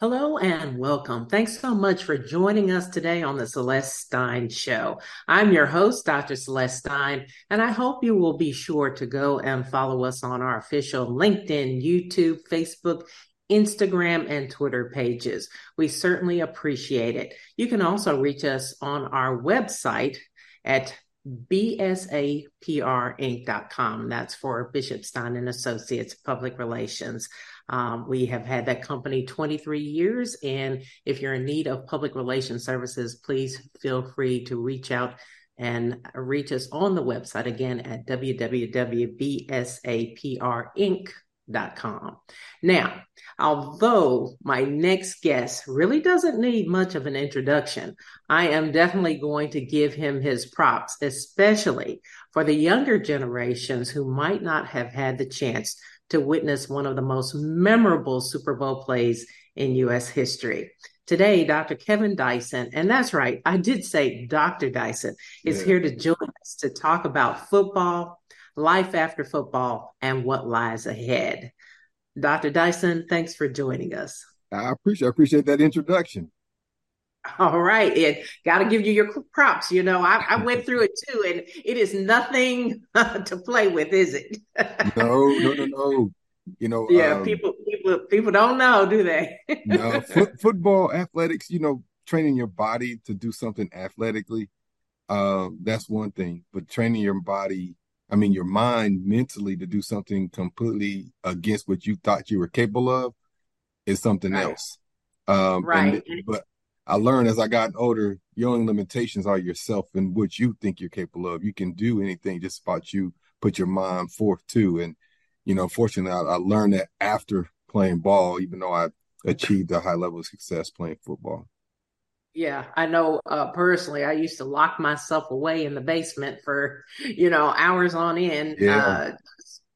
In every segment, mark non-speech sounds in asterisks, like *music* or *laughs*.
Hello and welcome. Thanks so much for joining us today on the Celeste Stein Show. I'm your host, Dr. Celeste Stein, and I hope you will be sure to go and follow us on our official LinkedIn, YouTube, Facebook, Instagram, and Twitter pages. We certainly appreciate it. You can also reach us on our website at bsaprinc.com. That's for Bishop Stein and Associates Public Relations. Um, we have had that company 23 years. And if you're in need of public relations services, please feel free to reach out and reach us on the website again at www.bsaprinc.com. Now, although my next guest really doesn't need much of an introduction, I am definitely going to give him his props, especially for the younger generations who might not have had the chance to witness one of the most memorable Super Bowl plays in U.S. history. Today, Dr. Kevin Dyson, and that's right, I did say Dr. Dyson, is yeah. here to join us to talk about football, life after football, and what lies ahead. Dr. Dyson, thanks for joining us. I appreciate I appreciate that introduction. *laughs* All right. And got to give you your props. You know, I, I, went through it too, and it is nothing *laughs* to play with, is it? *laughs* no, no, no, no. You know, yeah, um, people, people, people don't know, do they? no, football, athletics. You know, training your body to do something athletically, um, that's one thing. But training your body, I mean, your mind mentally to do something completely against what you thought you were capable of, is something right. else. Um, right. And, but I learned as I got older, your only limitations are yourself and what you think you're capable of. You can do anything just about you put your mind forth to. And, you know, fortunately, I, I learned that after playing ball, even though I achieved a high level of success playing football. Yeah, I know uh, personally, I used to lock myself away in the basement for, you know, hours on end. Yeah. Uh,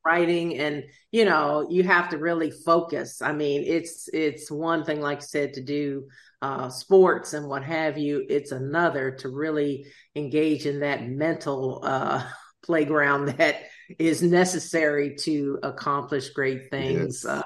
writing and you know you have to really focus i mean it's it's one thing like i said to do uh, sports and what have you it's another to really engage in that mental uh, *laughs* playground that is necessary to accomplish great things yes. uh,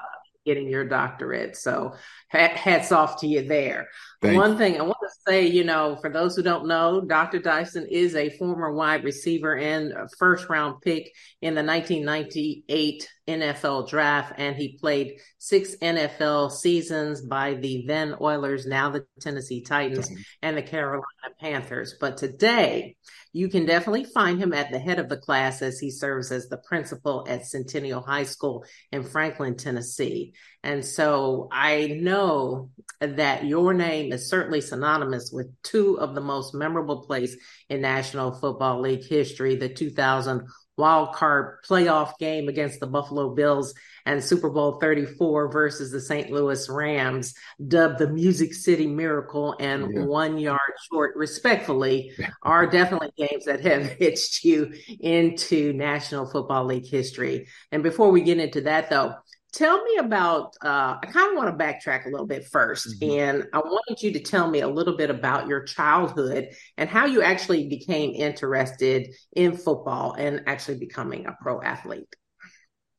getting your doctorate. So hats off to you there. Thanks. One thing I want to say, you know, for those who don't know, Dr. Dyson is a former wide receiver and first round pick in the 1998 NFL draft, and he played six NFL seasons by the then Oilers, now the Tennessee Titans, and the Carolina Panthers. But today, you can definitely find him at the head of the class as he serves as the principal at Centennial High School in Franklin, Tennessee. And so I know that your name is certainly synonymous with two of the most memorable plays in National Football League history, the 2000 wild card playoff game against the Buffalo Bills and Super Bowl 34 versus the St. Louis Rams, dubbed the Music City Miracle and yeah. One Yard Short, respectfully, are definitely games that have *laughs* hitched you into National Football League history. And before we get into that, though, tell me about uh, i kind of want to backtrack a little bit 1st mm-hmm. and i wanted you to tell me a little bit about your childhood and how you actually became interested in football and actually becoming a pro athlete.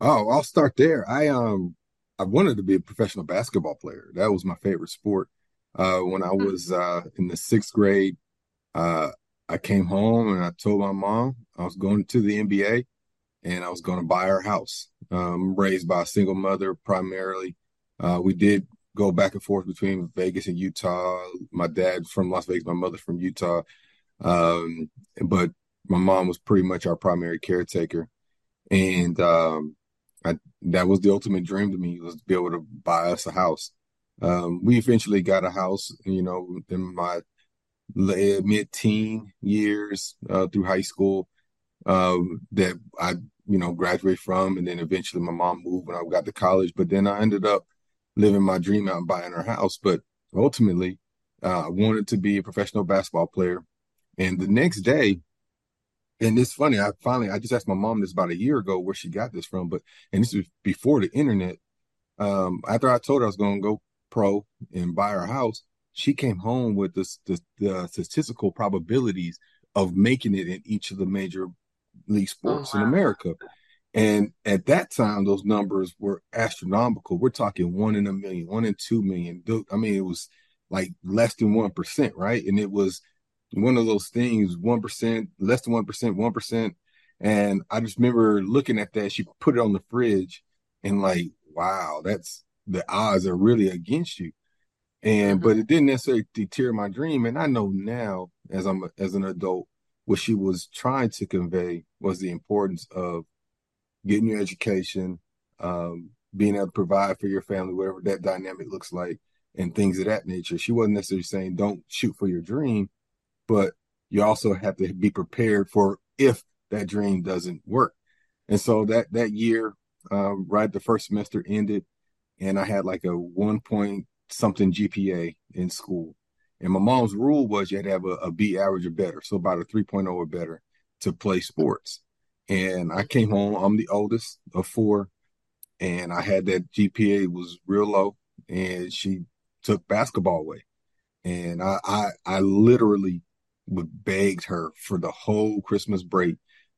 Oh i'll start there. I um i wanted to be a professional basketball player. That was my favorite sport. Uh, when i mm-hmm. was uh, in the sixth grade uh, i came home and i told my mom i was going to the nba and I was going to buy our house. Um, raised by a single mother primarily. Uh, we did go back and forth between Vegas and Utah. My dad from Las Vegas, my mother from Utah. Um, but my mom was pretty much our primary caretaker. And um, I, that was the ultimate dream to me was to be able to buy us a house. Um, we eventually got a house, you know, in my mid teen years uh, through high school um, that I, you know, graduate from. And then eventually my mom moved when I got to college. But then I ended up living my dream out and buying her house. But ultimately, uh, I wanted to be a professional basketball player. And the next day, and it's funny, I finally, I just asked my mom this about a year ago where she got this from, but, and this was before the internet. Um, after I told her I was going to go pro and buy her house, she came home with the, the, the statistical probabilities of making it in each of the major league sports oh, wow. in America. And at that time, those numbers were astronomical. We're talking one in a million, one in two million. I mean, it was like less than 1%, right? And it was one of those things, 1%, less than 1%, 1%. And I just remember looking at that. She put it on the fridge and like, wow, that's the odds are really against you. And, mm-hmm. but it didn't necessarily deter my dream. And I know now as I'm, as an adult, what she was trying to convey was the importance of getting your education, um, being able to provide for your family, whatever that dynamic looks like, and things of that nature. She wasn't necessarily saying don't shoot for your dream, but you also have to be prepared for if that dream doesn't work. And so that that year, um, right, the first semester ended, and I had like a one point something GPA in school. And my mom's rule was you had to have a, a B average or better, so about a 3.0 or better to play sports. And I came home, I'm the oldest of four, and I had that GPA was real low, and she took basketball away. And I, I, I literally begged her for the whole Christmas break.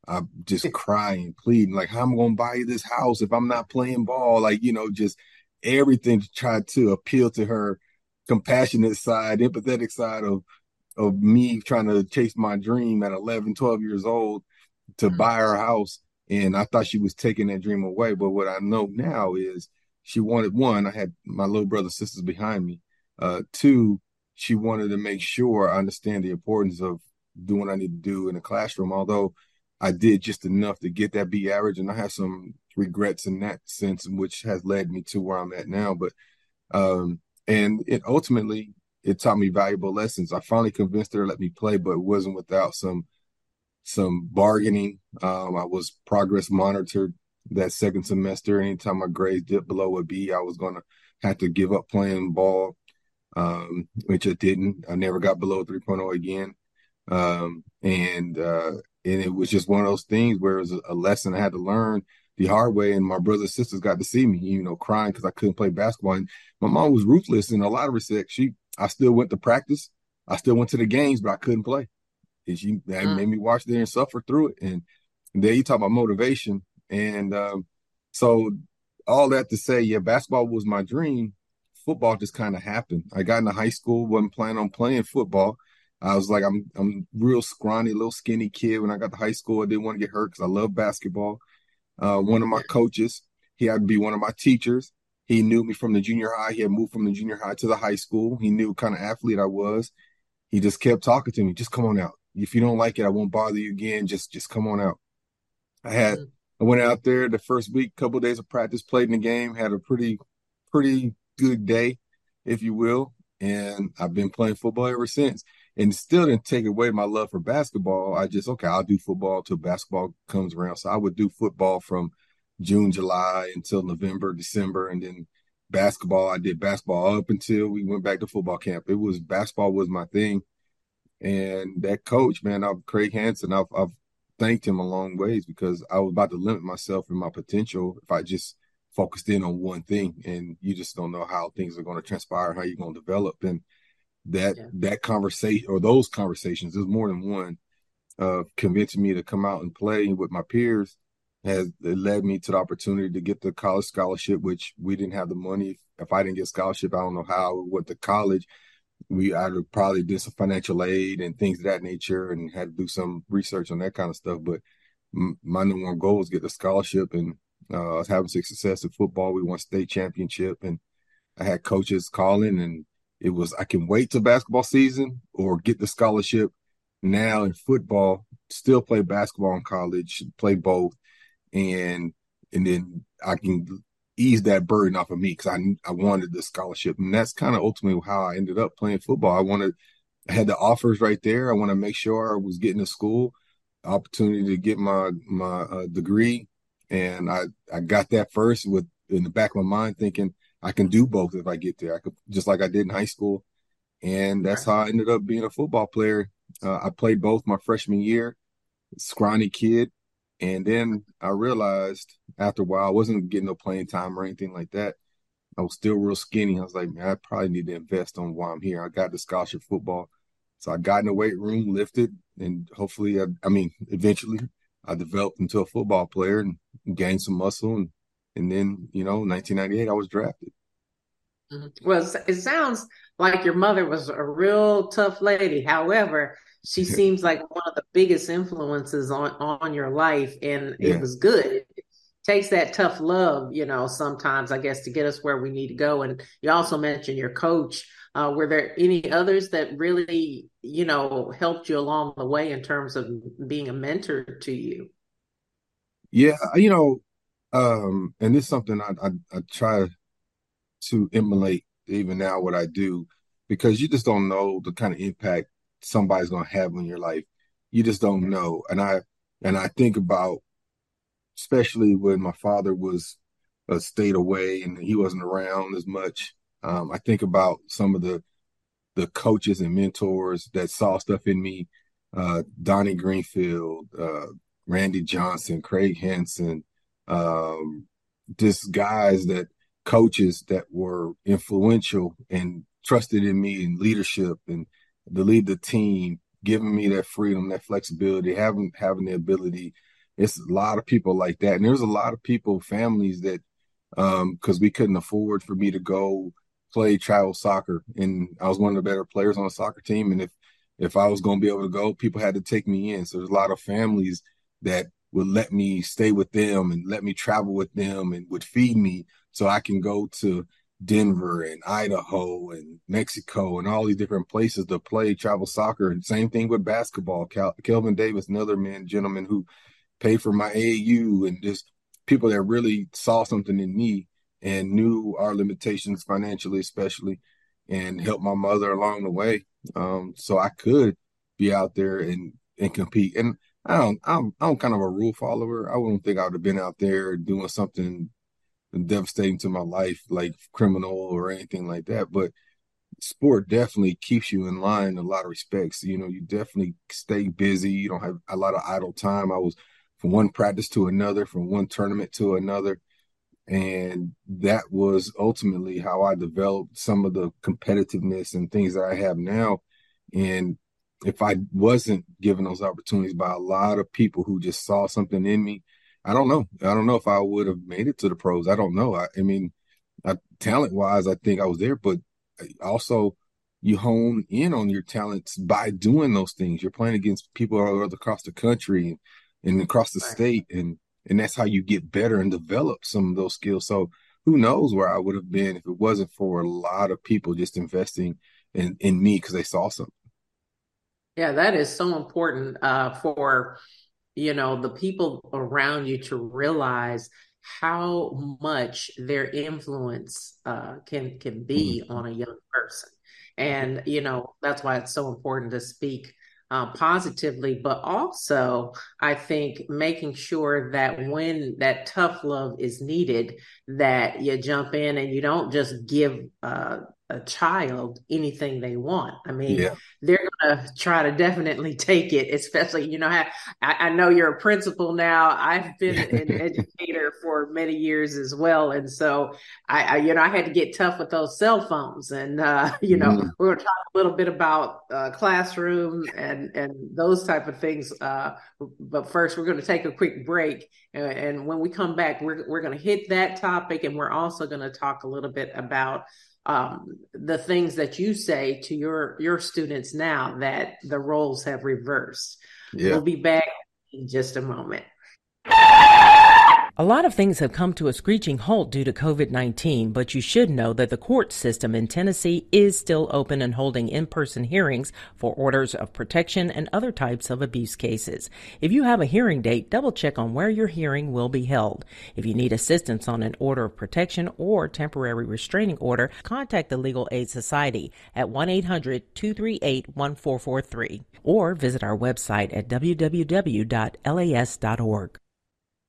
I'm just *laughs* crying, pleading, like, how am I going to buy you this house if I'm not playing ball? Like, you know, just everything to try to appeal to her compassionate side, empathetic side of, of me trying to chase my dream at 11, 12 years old to mm-hmm. buy her house. And I thought she was taking that dream away. But what I know now is she wanted one, I had my little brother, sisters behind me. Uh, two, she wanted to make sure I understand the importance of doing what I need to do in the classroom. Although I did just enough to get that B average, and I have some regrets in that sense, which has led me to where I'm at now. But um, and it ultimately it taught me valuable lessons. I finally convinced her to let me play, but it wasn't without some some bargaining. Um, I was progress monitored that second semester. Anytime my grades dipped below a B, I was going to have to give up playing ball, um, which I didn't. I never got below 3.0 again. Um, and, uh, and it was just one of those things where it was a lesson I had to learn the hard way. And my brothers and sisters got to see me, you know, crying because I couldn't play basketball. And my mom was ruthless in a lot of respects. She, I still went to practice. I still went to the games, but I couldn't play. And she mm. made me watch there and suffer through it. And there you talk about motivation. And um, so all that to say, yeah, basketball was my dream. Football just kind of happened. I got into high school, wasn't planning on playing football. I was like, I'm I'm real scrawny, little skinny kid. When I got to high school, I didn't want to get hurt because I love basketball. Uh, one of my coaches, he had to be one of my teachers. He knew me from the junior high. He had moved from the junior high to the high school. He knew what kind of athlete I was. He just kept talking to me. Just come on out. If you don't like it, I won't bother you again. Just just come on out. I had mm-hmm. I went out there the first week, couple of days of practice, played in the game, had a pretty, pretty good day, if you will. And I've been playing football ever since. And still didn't take away my love for basketball. I just, okay, I'll do football till basketball comes around. So I would do football from June, July until November, December. And then basketball, I did basketball up until we went back to football camp. It was basketball was my thing. And that coach, man, I've Craig Hanson, I've, I've thanked him a long ways because I was about to limit myself and my potential if I just focused in on one thing and you just don't know how things are going to transpire, how you're going to develop. And that yeah. that conversation or those conversations, there's more than one, uh, convincing me to come out and play with my peers has led me to the opportunity to get the college scholarship, which we didn't have the money. If I didn't get scholarship, I don't know how I went to college we I'd probably did some financial aid and things of that nature and had to do some research on that kind of stuff. But my number one goal was get the scholarship and uh, I was having success in football. We won state championship and I had coaches calling and it was, I can wait till basketball season or get the scholarship now in football, still play basketball in college, play both. And, and then I can ease that burden off of me because I I wanted the scholarship, and that's kind of ultimately how I ended up playing football. I wanted, I had the offers right there. I want to make sure I was getting to school, opportunity to get my my uh, degree, and I I got that first with in the back of my mind thinking I can do both if I get there. I could just like I did in high school, and that's how I ended up being a football player. Uh, I played both my freshman year, scrawny kid, and then I realized after a while, I wasn't getting no playing time or anything like that. I was still real skinny. I was like, man, I probably need to invest on why I'm here. I got the scholarship football. So I got in the weight room, lifted, and hopefully, I, I mean, eventually I developed into a football player. And gained some muscle, and and then you know, 1998, I was drafted. Mm-hmm. Well, it sounds like your mother was a real tough lady. However, she *laughs* seems like one of the biggest influences on on your life, and yeah. it was good. It takes that tough love, you know, sometimes I guess to get us where we need to go. And you also mentioned your coach. Uh, were there any others that really, you know, helped you along the way in terms of being a mentor to you? Yeah, you know, um, and it's something I, I, I try to emulate even now what I do because you just don't know the kind of impact somebody's going to have on your life. You just don't know. And I and I think about especially when my father was uh, stayed away and he wasn't around as much. Um, I think about some of the the coaches and mentors that saw stuff in me. Uh, Donnie Greenfield, uh, Randy Johnson, Craig Henson, um, just guys that coaches that were influential and trusted in me and leadership and to lead the team, giving me that freedom, that flexibility, having having the ability. It's a lot of people like that, and there's a lot of people, families that, um, because we couldn't afford for me to go play travel soccer, and I was one of the better players on the soccer team, and if if I was going to be able to go, people had to take me in. So there's a lot of families that would let me stay with them and let me travel with them and would feed me so I can go to Denver and Idaho and Mexico and all these different places to play travel soccer. And same thing with basketball. Cal- Kelvin Davis, another man, gentleman who paid for my AAU and just people that really saw something in me and knew our limitations financially, especially, and helped my mother along the way. Um, so I could be out there and, and compete. And I don't, I'm, I'm kind of a rule follower. I wouldn't think I would have been out there doing something devastating to my life, like criminal or anything like that. But sport definitely keeps you in line in a lot of respects. You know, you definitely stay busy. You don't have a lot of idle time. I was from one practice to another, from one tournament to another. And that was ultimately how I developed some of the competitiveness and things that I have now. And if I wasn't given those opportunities by a lot of people who just saw something in me, I don't know. I don't know if I would have made it to the pros. I don't know. I, I mean, talent wise, I think I was there, but uh, also you hone in on your talents by doing those things. You're playing against people all across the country and, and across the state, and and that's how you get better and develop some of those skills. So who knows where I would have been if it wasn't for a lot of people just investing in in me because they saw something. Yeah, that is so important uh, for you know, the people around you to realize how much their influence uh, can can be mm-hmm. on a young person, and you know that's why it's so important to speak uh, positively, but also I think making sure that when that tough love is needed, that you jump in and you don't just give uh, a child anything they want. I mean, yeah. they're gonna try to definitely take it, especially you know. I, I know you're a principal now. I've been an *laughs* educator for many years as well, and so I, I, you know I had to get tough with those cell phones, and uh, *laughs* you know mm. we're gonna talk a little bit about uh, classroom and and those type of things. Uh, but first, we're going to take a quick break, and, and when we come back, we're we're going to hit that topic, and we're also going to talk a little bit about um, the things that you say to your your students now that the roles have reversed. Yeah. We'll be back in just a moment. A lot of things have come to a screeching halt due to COVID 19, but you should know that the court system in Tennessee is still open and holding in person hearings for orders of protection and other types of abuse cases. If you have a hearing date, double check on where your hearing will be held. If you need assistance on an order of protection or temporary restraining order, contact the Legal Aid Society at 1 800 238 1443 or visit our website at www.las.org.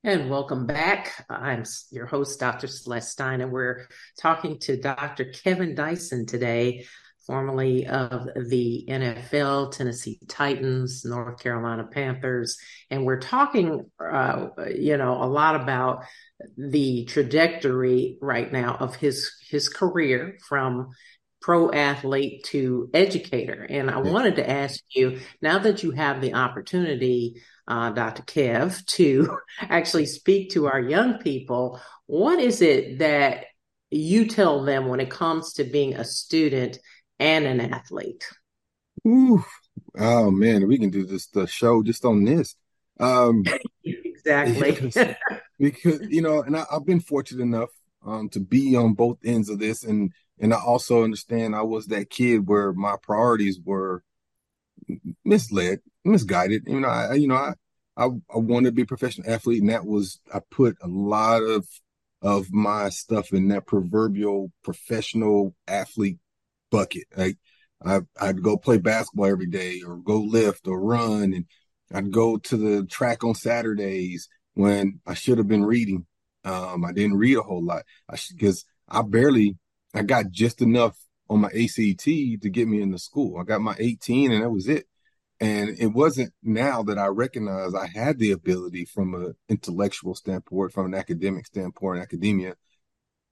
And welcome back. I'm your host, Dr. Celeste Stein, and we're talking to Dr. Kevin Dyson today, formerly of the NFL, Tennessee Titans, North Carolina Panthers. And we're talking, uh, you know, a lot about the trajectory right now of his his career from pro athlete to educator. And I wanted to ask you now that you have the opportunity, uh, Dr. Kev, to *laughs* actually speak to our young people, what is it that you tell them when it comes to being a student and an athlete? Ooh, oh man, we can do this the show just on this. Um, *laughs* exactly. *laughs* because, because, you know, and I, have been fortunate enough um, to be on both ends of this, and and I also understand I was that kid where my priorities were misled, misguided. You know, I you know I I, I wanted to be a professional athlete, and that was I put a lot of of my stuff in that proverbial professional athlete bucket. Like I, I'd go play basketball every day, or go lift, or run, and I'd go to the track on Saturdays when I should have been reading. Um, I didn't read a whole lot i because I, I barely I got just enough on my ACT to get me into school. I got my 18 and that was it. And it wasn't now that I recognize I had the ability from an intellectual standpoint, from an academic standpoint, in academia.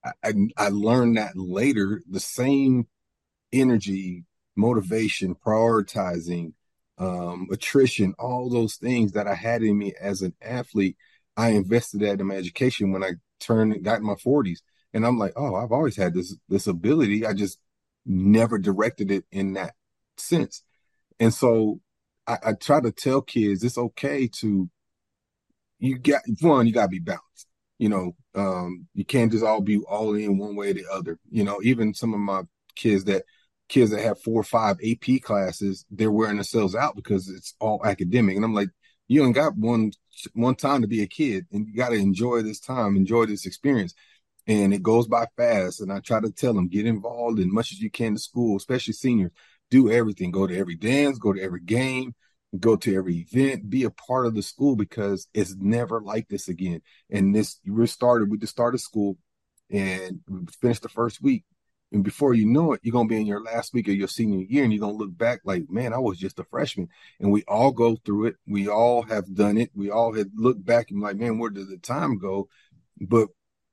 I, I, learned that later, the same energy, motivation, prioritizing, um, attrition, all those things that I had in me as an athlete, I invested that in my education when I turned, got in my forties. And I'm like, oh, I've always had this this ability. I just never directed it in that sense. And so I, I try to tell kids it's okay to you got one, you gotta be balanced. You know, um, you can't just all be all in one way or the other. You know, even some of my kids that kids that have four or five AP classes, they're wearing themselves out because it's all academic. And I'm like, you ain't got one one time to be a kid and you got to enjoy this time, enjoy this experience and it goes by fast. And I try to tell them get involved as much as you can to school, especially seniors. Do everything. Go to every dance. Go to every game. Go to every event. Be a part of the school because it's never like this again. And this we started. We just started school, and finished the first week. And before you know it, you're gonna be in your last week of your senior year, and you're gonna look back like, man, I was just a freshman. And we all go through it. We all have done it. We all had looked back and like, man, where did the time go? But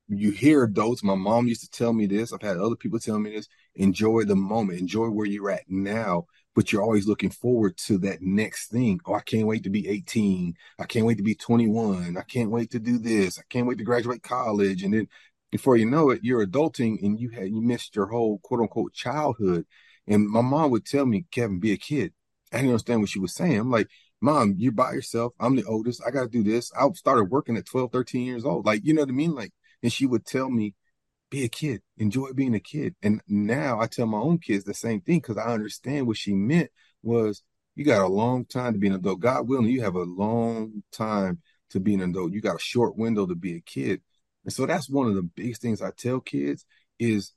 you hear adults, my mom used to tell me this, I've had other people tell me this, enjoy the moment, enjoy where you're at now, but you're always looking forward to that next thing. Oh, I can't wait to be 18. I can't wait to be 21. I can't wait to do this. I can't wait to graduate college. And then before you know it, you're adulting and you had you missed your whole quote unquote childhood. And my mom would tell me, Kevin, be a kid. I didn't understand what she was saying. I'm like, Mom, you're by yourself. I'm the oldest. I got to do this. I started working at 12, 13 years old. Like, you know what I mean? Like, and she would tell me, be a kid, enjoy being a kid. And now I tell my own kids the same thing because I understand what she meant was you got a long time to be an adult. God willing, you have a long time to be an adult. You got a short window to be a kid. And so that's one of the biggest things I tell kids is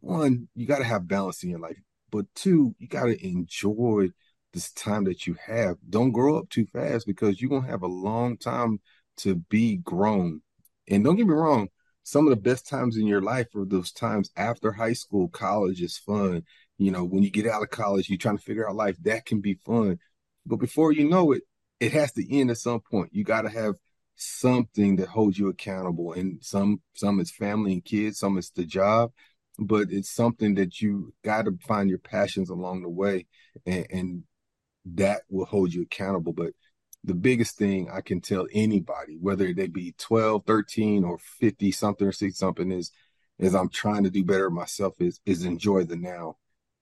one, you got to have balance in your life. But two, you got to enjoy this time that you have. Don't grow up too fast because you're going to have a long time to be grown. And don't get me wrong, some of the best times in your life are those times after high school. College is fun. You know, when you get out of college, you're trying to figure out life. That can be fun. But before you know it, it has to end at some point. You got to have something that holds you accountable. And some some is family and kids, some is the job, but it's something that you got to find your passions along the way, and, and that will hold you accountable. But the biggest thing I can tell anybody, whether they be 12, 13 or 50 something or 60 something is, is I'm trying to do better myself is, is enjoy the now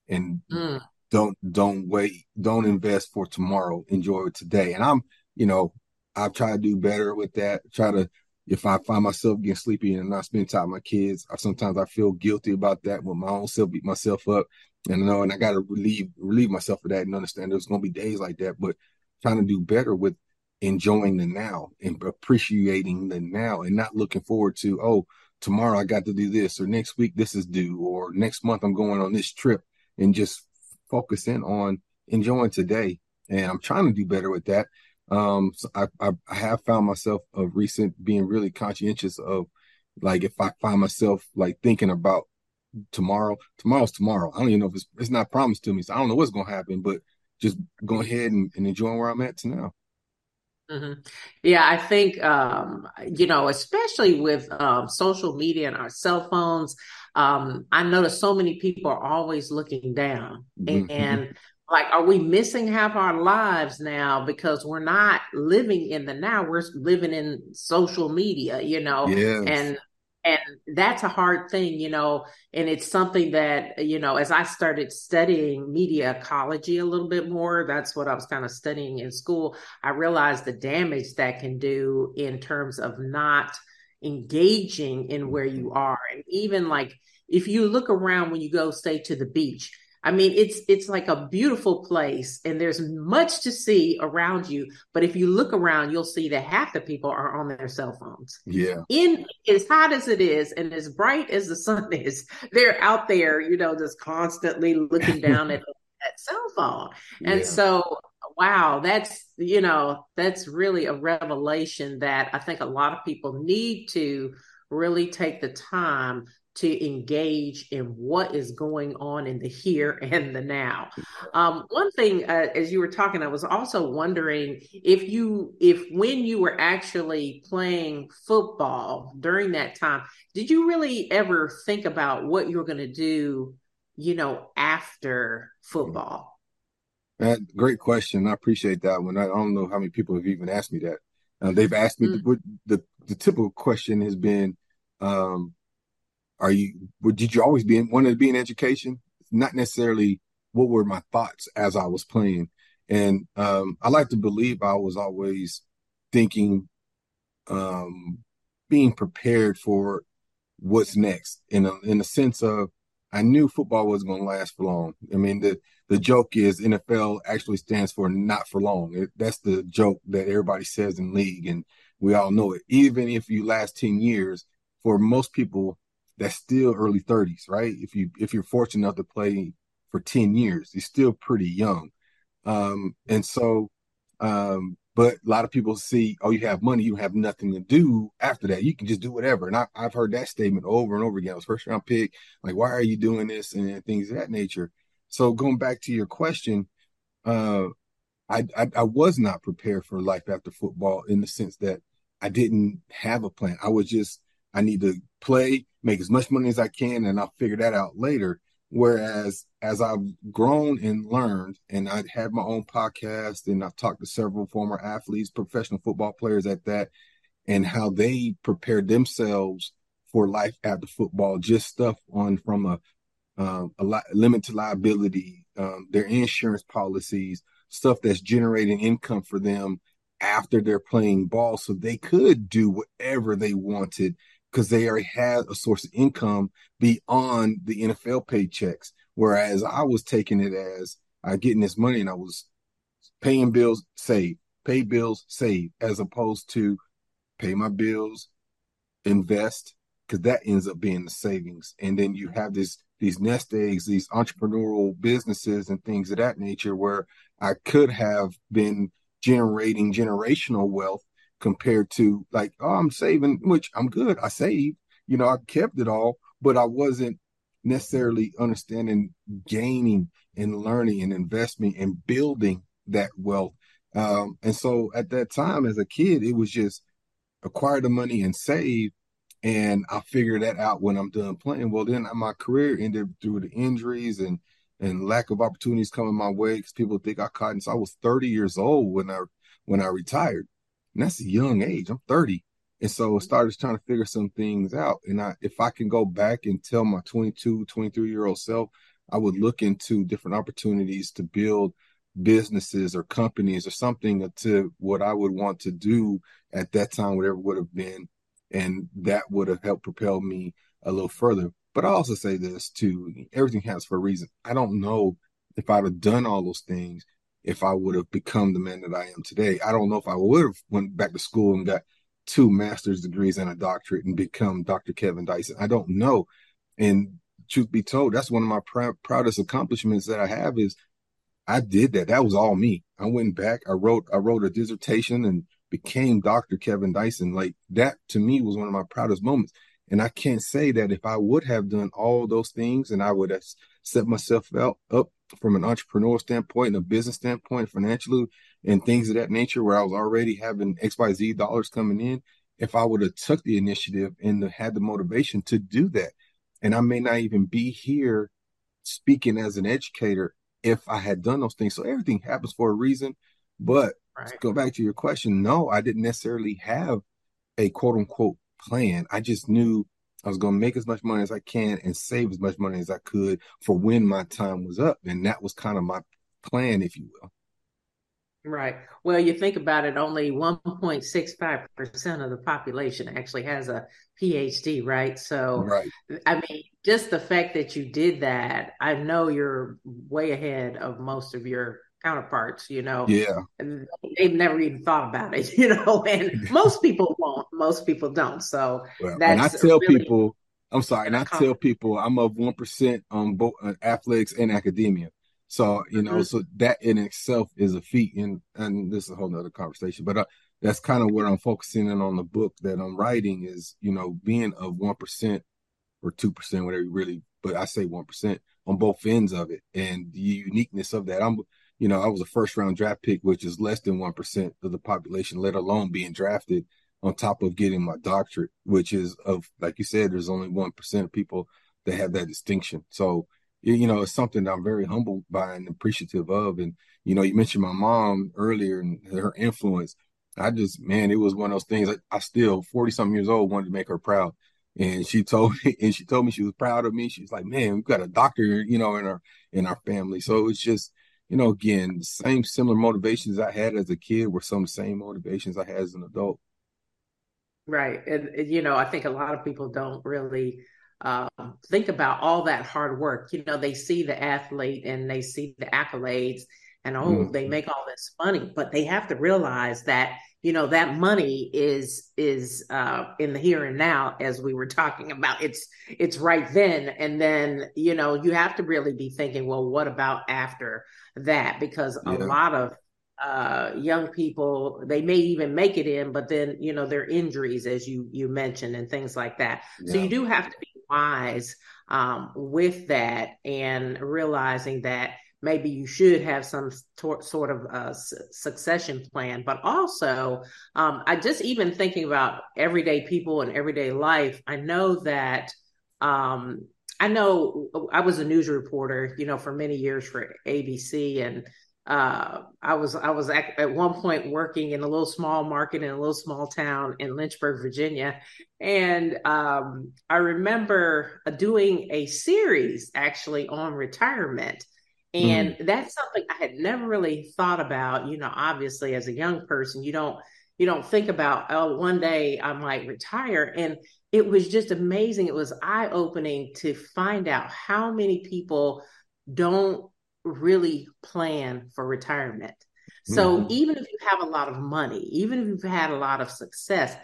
and mm. don't, don't wait. Don't invest for tomorrow. Enjoy it today. And I'm, you know, I've tried to do better with that. Try to, if I find myself getting sleepy and not spending time with my kids, I, sometimes I feel guilty about that with my own self, beat myself up. And you know, and I got to relieve relieve myself of that and understand there's going to be days like that. But trying to do better with enjoying the now and appreciating the now and not looking forward to, oh, tomorrow I got to do this or next week this is due or next month I'm going on this trip and just focusing on enjoying today. And I'm trying to do better with that. Um, so I, I, I have found myself of recent being really conscientious of like if I find myself like thinking about tomorrow, tomorrow's tomorrow. I don't even know if it's it's not promised to me, so I don't know what's gonna happen. But just go ahead and, and enjoy where I'm at to now. Mm-hmm. Yeah, I think um, you know, especially with um, social media and our cell phones, um, I notice so many people are always looking down, mm-hmm. and like, are we missing half our lives now because we're not living in the now? We're living in social media, you know, yes. and and that's a hard thing you know and it's something that you know as i started studying media ecology a little bit more that's what i was kind of studying in school i realized the damage that can do in terms of not engaging in where you mm-hmm. are. And even like if you look around when you go say to the beach I mean, it's it's like a beautiful place, and there's much to see around you. But if you look around, you'll see that half the people are on their cell phones. Yeah. In as hot as it is, and as bright as the *laughs* sun is, they're out there, you know, just constantly looking down at *laughs* that cell phone. And yeah. so, wow, that's you know, that's really a revelation that I think a lot of people need to really take the time to engage in what is going on in the here and the now. Um, one thing, uh, as you were talking, I was also wondering if you, if when you were actually playing football during that time, did you really ever think about what you were going to do, you know, after football? That great question. I appreciate that one. I don't know how many people have even asked me that. Uh, they've asked me mm. the, the, the typical question has been, um, are you did you always be in, wanted to be in education? Not necessarily what were my thoughts as i was playing. And um, i like to believe i was always thinking um, being prepared for what's next. In a, in sense of i knew football wasn't going to last for long. I mean the the joke is nfl actually stands for not for long. It, that's the joke that everybody says in league and we all know it. Even if you last 10 years for most people that's still early 30s, right? If you if you're fortunate enough to play for 10 years, you're still pretty young. Um, and so um, but a lot of people see, oh, you have money, you have nothing to do after that. You can just do whatever. And I, have heard that statement over and over again. I was first round pick, like, why are you doing this and things of that nature. So going back to your question, uh, I, I, I was not prepared for life after football in the sense that I didn't have a plan. I was just I need to play, make as much money as I can, and I'll figure that out later. Whereas as I've grown and learned, and I have my own podcast, and I've talked to several former athletes, professional football players at that, and how they prepared themselves for life after football, just stuff on from a um, a li- limit to liability, um, their insurance policies, stuff that's generating income for them after they're playing ball, so they could do whatever they wanted because they already had a source of income beyond the NFL paychecks. Whereas I was taking it as I getting this money and I was paying bills, save, pay bills, save, as opposed to pay my bills, invest, because that ends up being the savings. And then you have this these nest eggs, these entrepreneurial businesses and things of that nature where I could have been generating generational wealth compared to like, oh, I'm saving, which I'm good. I saved, you know, I kept it all, but I wasn't necessarily understanding gaining and learning and investing and building that wealth. Um, and so at that time as a kid, it was just acquire the money and save. And I figured that out when I'm done playing. Well, then my career ended through the injuries and and lack of opportunities coming my way because people think I caught. And so I was 30 years old when I when I retired. And that's a young age. I'm 30. And so I started trying to figure some things out. And I, if I can go back and tell my 22, 23 year old self, I would look into different opportunities to build businesses or companies or something to what I would want to do at that time, whatever would have been. And that would have helped propel me a little further. But I also say this too everything has for a reason. I don't know if I'd have done all those things if I would have become the man that I am today. I don't know if I would have went back to school and got two master's degrees and a doctorate and become Dr. Kevin Dyson. I don't know. And truth be told, that's one of my pr- proudest accomplishments that I have is I did that. That was all me. I went back. I wrote I wrote a dissertation and became Dr. Kevin Dyson. Like that to me was one of my proudest moments. And I can't say that if I would have done all those things and I would have set myself out, up from an entrepreneurial standpoint and a business standpoint, financially, and things of that nature where I was already having XYZ dollars coming in, if I would have took the initiative and had the motivation to do that. And I may not even be here speaking as an educator if I had done those things. So everything happens for a reason. But right. to go back to your question, no, I didn't necessarily have a quote unquote plan. I just knew I was going to make as much money as I can and save as much money as I could for when my time was up. And that was kind of my plan, if you will. Right. Well, you think about it, only 1.65% of the population actually has a PhD, right? So, right. I mean, just the fact that you did that, I know you're way ahead of most of your counterparts, you know. Yeah. And They've never even thought about it, *laughs* you know, and *laughs* most people won't, most people don't. So, well, that's and I tell really people, I'm sorry, and I tell people I'm of 1% on both uh, athletics and academia. So, you know, mm-hmm. so that in itself is a feat. And, and this is a whole nother conversation, but uh, that's kind of what I'm focusing in on the book that I'm writing is, you know, being of 1% or 2%, whatever you really, but I say 1% on both ends of it and the uniqueness of that. I'm, you know, I was a first round draft pick, which is less than 1% of the population, let alone being drafted on top of getting my doctorate, which is of, like you said, there's only 1% of people that have that distinction. So, you know, it's something that I'm very humbled by and appreciative of. And, you know, you mentioned my mom earlier and her influence. I just, man, it was one of those things. I, I still, 40 something years old, wanted to make her proud. And she told me, *laughs* and she told me she was proud of me. She's like, man, we've got a doctor, you know, in our, in our family. So it's just, you know, again, the same similar motivations I had as a kid were some of the same motivations I had as an adult. Right. And, you know, I think a lot of people don't really um, think about all that hard work. You know, they see the athlete and they see the accolades and oh, mm-hmm. they make all this money, but they have to realize that you know that money is is uh, in the here and now, as we were talking about. It's it's right then, and then you know you have to really be thinking, well, what about after that? Because yeah. a lot of uh, young people they may even make it in but then you know their injuries as you you mentioned and things like that yeah. so you do have to be wise um, with that and realizing that maybe you should have some tor- sort of a succession plan. But also um, i just even thinking about everyday people and everyday life i know that um, i know i was a news reporter you know for many years for abc and uh, I was I was at, at, one point working in a little small market in a little small town in Lynchburg, Virginia, and um, I remember doing a series actually on retirement, and mm. that's something I had never really thought about. You know, obviously as a young person, you don't you don't think about oh one day I might retire, and it was just amazing. It was eye opening to find out how many people don't really plan for retirement. So mm-hmm. even if you have a lot of money, even if you've had a lot of success,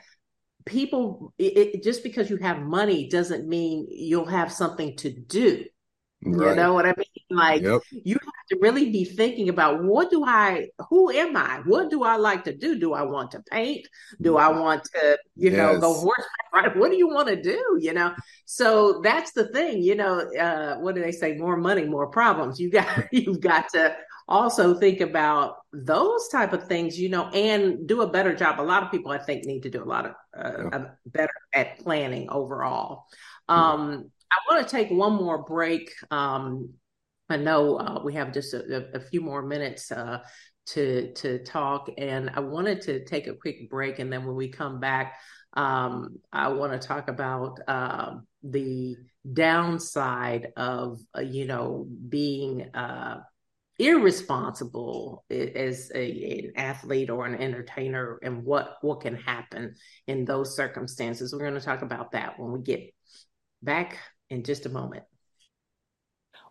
people it, it, just because you have money doesn't mean you'll have something to do. Right. You know what I mean? Like yep. you have to really be thinking about what do I, who am I? What do I like to do? Do I want to paint? Do I want to, you yes. know, go horseback *laughs* ride? What do you want to do? You know? So that's the thing, you know, uh, what do they say? More money, more problems. You got, *laughs* you've got to also think about those type of things, you know, and do a better job. A lot of people, I think, need to do a lot of uh, yeah. better at planning overall. Um, I want to take one more break. Um, I know uh, we have just a, a few more minutes uh, to to talk, and I wanted to take a quick break, and then when we come back, um, I want to talk about uh, the downside of uh, you know being uh, irresponsible as a, an athlete or an entertainer, and what what can happen in those circumstances. We're going to talk about that when we get back in just a moment.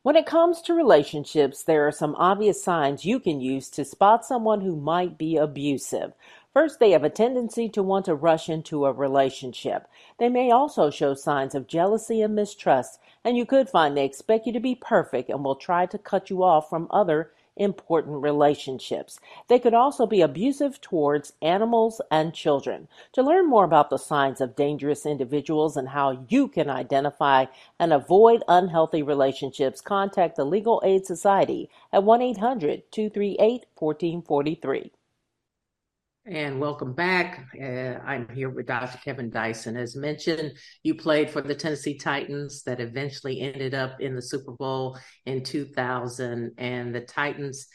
When it comes to relationships, there are some obvious signs you can use to spot someone who might be abusive. First, they have a tendency to want to rush into a relationship. They may also show signs of jealousy and mistrust, and you could find they expect you to be perfect and will try to cut you off from other important relationships. They could also be abusive towards animals and children. To learn more about the signs of dangerous individuals and how you can identify and avoid unhealthy relationships, contact the Legal Aid Society at 1 800 238 1443. And welcome back. Uh, I'm here with Dr. Kevin Dyson. As mentioned, you played for the Tennessee Titans that eventually ended up in the Super Bowl in 2000. And the Titans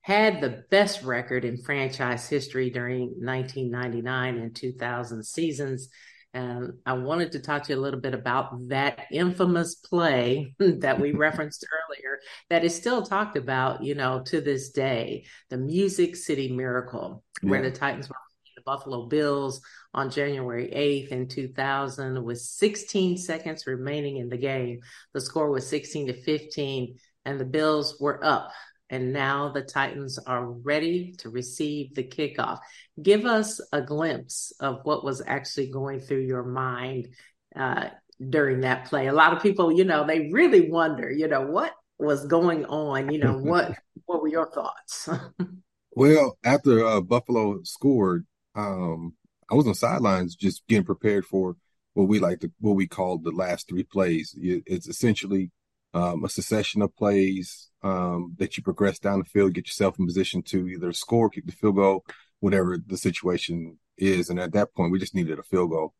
had the best record in franchise history during 1999 and 2000 seasons. And I wanted to talk to you a little bit about that infamous play *laughs* that we *laughs* referenced earlier that is still talked about, you know, to this day, the Music City Miracle, yeah. where the Titans were the Buffalo Bills on January 8th in 2000 with 16 seconds remaining in the game. The score was 16 to 15 and the Bills were up and now the Titans are ready to receive the kickoff. Give us a glimpse of what was actually going through your mind uh, during that play. A lot of people, you know, they really wonder, you know, what was going on. You know, what *laughs* what were your thoughts? *laughs* well, after uh, Buffalo scored, um, I was on sidelines just getting prepared for what we like to what we call the last three plays. It's essentially um, a succession of plays um, that you progress down the field, get yourself in position to either score, kick the field goal, whatever the situation is. And at that point, we just needed a field goal.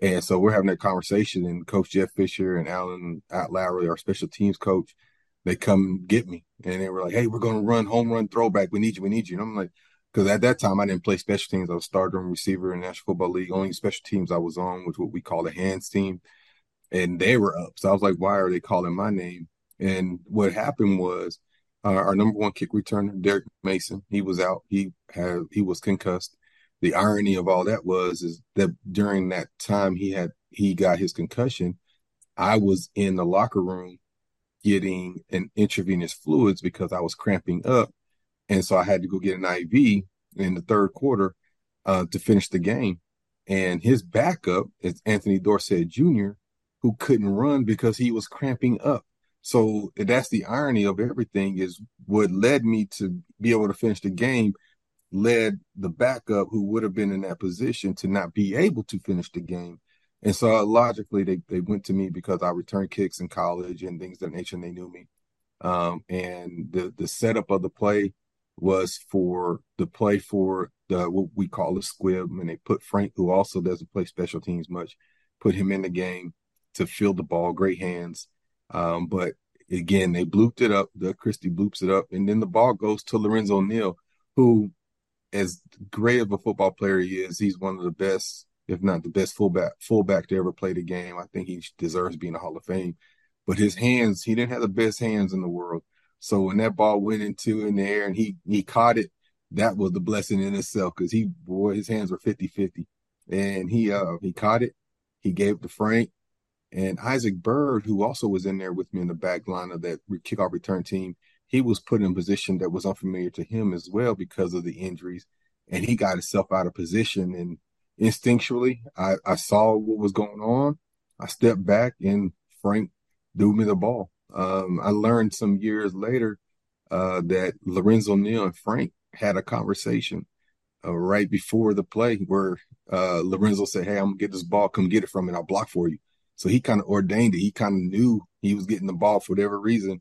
And so we're having that conversation, and Coach Jeff Fisher and Alan Lowry, our special teams coach, they come get me, and they were like, "Hey, we're going to run home run throwback. We need you. We need you." And I'm like, because at that time I didn't play special teams. I was starter and receiver in the National Football League. Only special teams I was on was what we call the hands team, and they were up. So I was like, "Why are they calling my name?" And what happened was uh, our number one kick returner, Derrick Mason, he was out. He had he was concussed. The irony of all that was is that during that time he had he got his concussion, I was in the locker room getting an intravenous fluids because I was cramping up, and so I had to go get an IV in the third quarter uh, to finish the game. And his backup is Anthony Dorsett Jr., who couldn't run because he was cramping up. So that's the irony of everything is what led me to be able to finish the game led the backup who would have been in that position to not be able to finish the game. And so logically they, they went to me because I returned kicks in college and things of that nature and they knew me. Um, and the the setup of the play was for the play for the what we call a squib and they put Frank, who also doesn't play special teams much, put him in the game to field the ball, great hands. Um, but again, they blooped it up. The Christie bloops it up, and then the ball goes to Lorenzo Neal, who, as great of a football player he is, he's one of the best, if not the best fullback fullback to ever play the game. I think he deserves being a Hall of Fame. But his hands, he didn't have the best hands in the world. So when that ball went into in the air and he he caught it, that was the blessing in itself because he boy his hands were 50-50. and he uh he caught it, he gave it to Frank, and Isaac Byrd, who also was in there with me in the back line of that kickoff return team, he was put in a position that was unfamiliar to him as well because of the injuries. And he got himself out of position. And instinctually, I, I saw what was going on. I stepped back and Frank threw me the ball. Um, I learned some years later uh, that Lorenzo Neal and Frank had a conversation uh, right before the play where uh, Lorenzo said, Hey, I'm gonna get this ball. Come get it from me. And I'll block for you. So he kind of ordained it. He kind of knew he was getting the ball for whatever reason.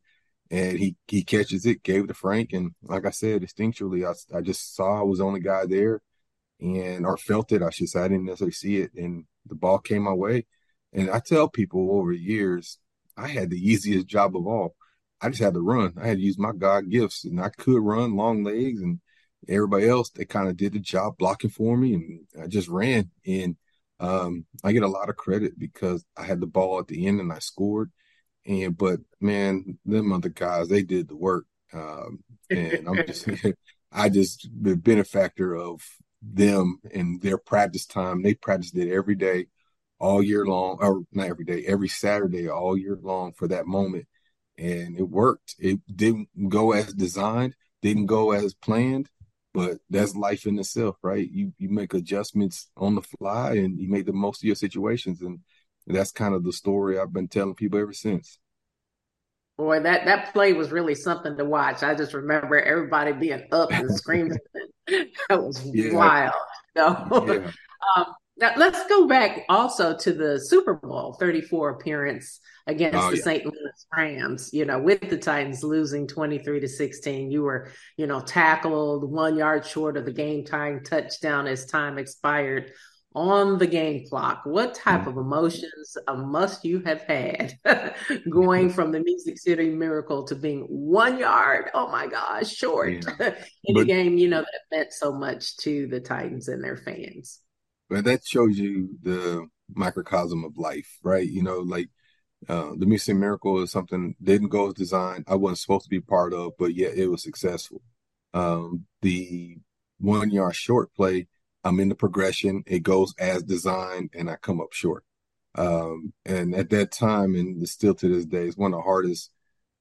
And he, he catches it, gave it to Frank. And like I said, instinctually, I, I just saw I was the only guy there and, or felt it, I should say. I didn't necessarily see it. And the ball came my way. And I tell people over years, I had the easiest job of all. I just had to run. I had to use my God gifts and I could run long legs and everybody else, they kind of did the job blocking for me. And I just ran. And um, I get a lot of credit because I had the ball at the end and I scored. And but man, them other guys, they did the work. Um, and I'm just *laughs* *laughs* I just the benefactor of them and their practice time. They practiced it every day, all year long, or not every day, every Saturday, all year long for that moment. And it worked. It didn't go as designed, didn't go as planned, but that's life in itself, right? You you make adjustments on the fly and you make the most of your situations, and that's kind of the story I've been telling people ever since. Boy, that that play was really something to watch. I just remember everybody being up and screaming. *laughs* that was yeah. wild. So, yeah. *laughs* um, now let's go back also to the Super Bowl 34 appearance against oh, the yeah. St. Louis Rams, you know, with the Titans losing 23 to 16. You were, you know, tackled one yard short of the game tying touchdown as time expired on the game clock. What type mm. of emotions must you have had *laughs* going from the Music City Miracle to being one yard? Oh my gosh, short yeah. *laughs* in but, a game, you know, that meant so much to the Titans and their fans. But that shows you the microcosm of life, right? You know, like uh, the City Miracle is something didn't go as designed. I wasn't supposed to be part of, but yet it was successful. Um, the one yard short play I'm in the progression. It goes as designed, and I come up short. Um, and at that time, and still to this day, it's one of the hardest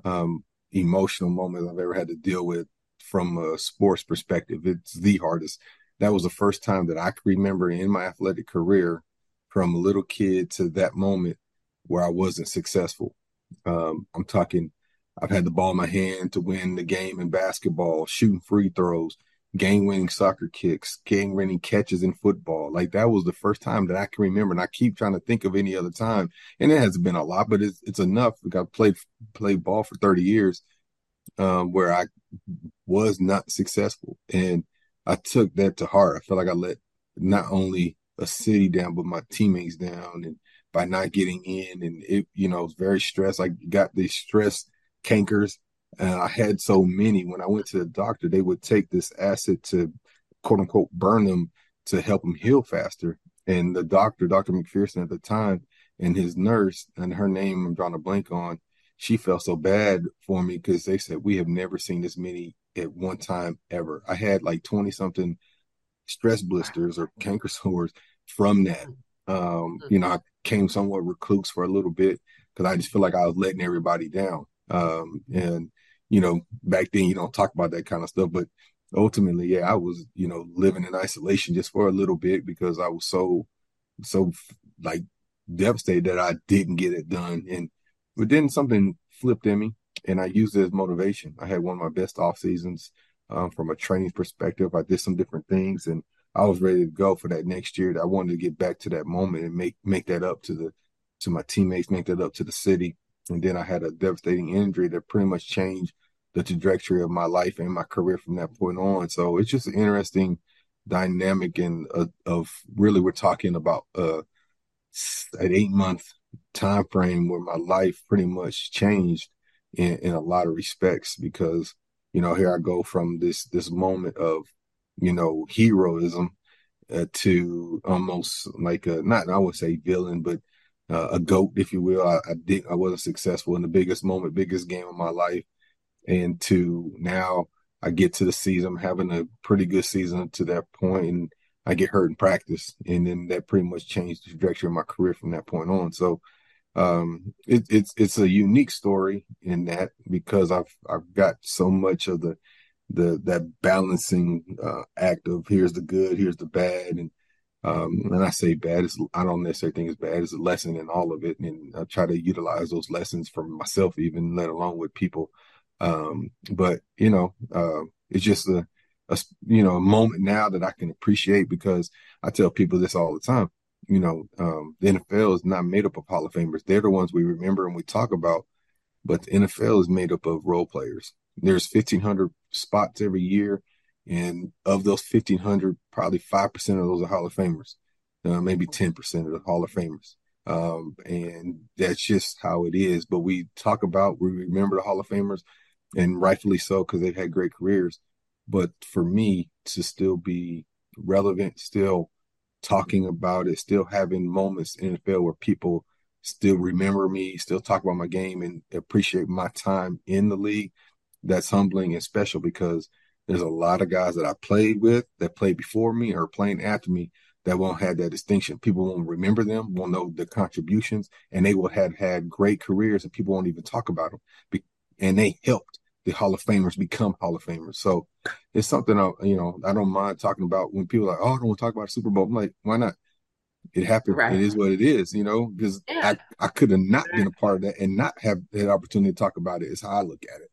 um, emotional moments I've ever had to deal with from a sports perspective. It's the hardest. That was the first time that I remember in my athletic career, from a little kid to that moment, where I wasn't successful. Um, I'm talking. I've had the ball in my hand to win the game in basketball, shooting free throws, game winning soccer kicks, game winning catches in football. Like that was the first time that I can remember. And I keep trying to think of any other time. And it hasn't been a lot, but it's, it's enough. I played, played ball for 30 years, um, where I was not successful. And I took that to heart. I felt like I let not only a city down, but my teammates down and by not getting in and it, you know, was very stressed. I got these stress cankers and I had so many. When I went to the doctor, they would take this acid to quote unquote burn them to help them heal faster. And the doctor, Dr. McPherson at the time, and his nurse, and her name I'm drawing a blank on, she felt so bad for me because they said we have never seen this many at one time ever. I had like 20 something stress blisters or canker *laughs* sores from that. Um, you know, I came somewhat recluse for a little bit because I just feel like I was letting everybody down. Um, and you know, back then you don't talk about that kind of stuff, but ultimately, yeah, I was, you know, living in isolation just for a little bit because I was so, so like devastated that I didn't get it done. And, but then something flipped in me and I used it as motivation. I had one of my best off seasons um, from a training perspective. I did some different things and I was ready to go for that next year. I wanted to get back to that moment and make, make that up to the, to my teammates, make that up to the city. And then I had a devastating injury that pretty much changed the trajectory of my life and my career from that point on. So it's just an interesting dynamic and uh, of really we're talking about uh, an eight month time frame where my life pretty much changed in, in a lot of respects because you know here I go from this this moment of you know heroism uh, to almost like a not I would say villain but uh, a goat, if you will. I, I did. I wasn't successful in the biggest moment, biggest game of my life, and to now I get to the season, I'm having a pretty good season to that point, and I get hurt in practice, and then that pretty much changed the trajectory of my career from that point on. So um, it, it's it's a unique story in that because I've I've got so much of the the that balancing uh, act of here's the good, here's the bad, and um, and I say bad, is I don't necessarily think it's bad. It's a lesson in all of it, and I try to utilize those lessons for myself, even let alone with people. Um, but you know, uh, it's just a, a you know a moment now that I can appreciate because I tell people this all the time. You know, um, the NFL is not made up of Hall of Famers. They're the ones we remember and we talk about, but the NFL is made up of role players. There's 1,500 spots every year and of those 1,500, probably 5% of those are Hall of Famers, uh, maybe 10% of the Hall of Famers. Um, and that's just how it is. But we talk about, we remember the Hall of Famers, and rightfully so, because they've had great careers. But for me to still be relevant, still talking about it, still having moments in the field where people still remember me, still talk about my game and appreciate my time in the league, that's humbling and special because – there's a lot of guys that I played with that played before me or playing after me that won't have that distinction. People won't remember them, won't know the contributions, and they will have had great careers, and people won't even talk about them. And they helped the Hall of Famers become Hall of Famers. So it's something I, you know, I don't mind talking about when people are like, oh, I don't want to talk about Super Bowl. I'm like, why not? It happened. Right. It is what it is, you know, because yeah. I, I could have not been a part of that and not have that opportunity to talk about it is how I look at it.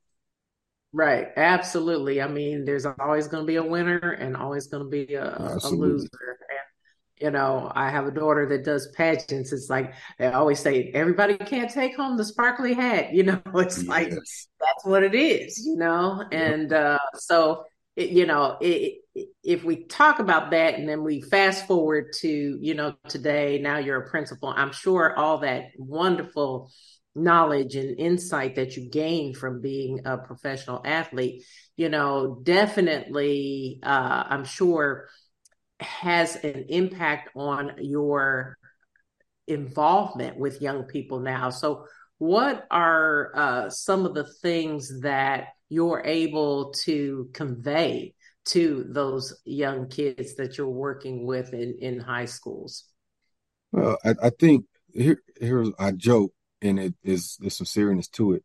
Right. Absolutely. I mean, there's always going to be a winner and always going to be a, a, loser. And you know, I have a daughter that does pageants. It's like they always say, everybody can't take home the sparkly hat. *laughs* You know, it's yes. like that's what it is. You know, and uh, so it, you know, it, if we talk about that and then we fast forward to you know today, now you're a principal. I'm sure all that wonderful knowledge and insight that you gain from being a professional athlete, you know, definitely, uh, I'm sure has an impact on your involvement with young people now. So, what are uh, some of the things that you're able to convey to those young kids that you're working with in, in high schools? Well, I, I think here, here's I joke, and it is there's some seriousness to it.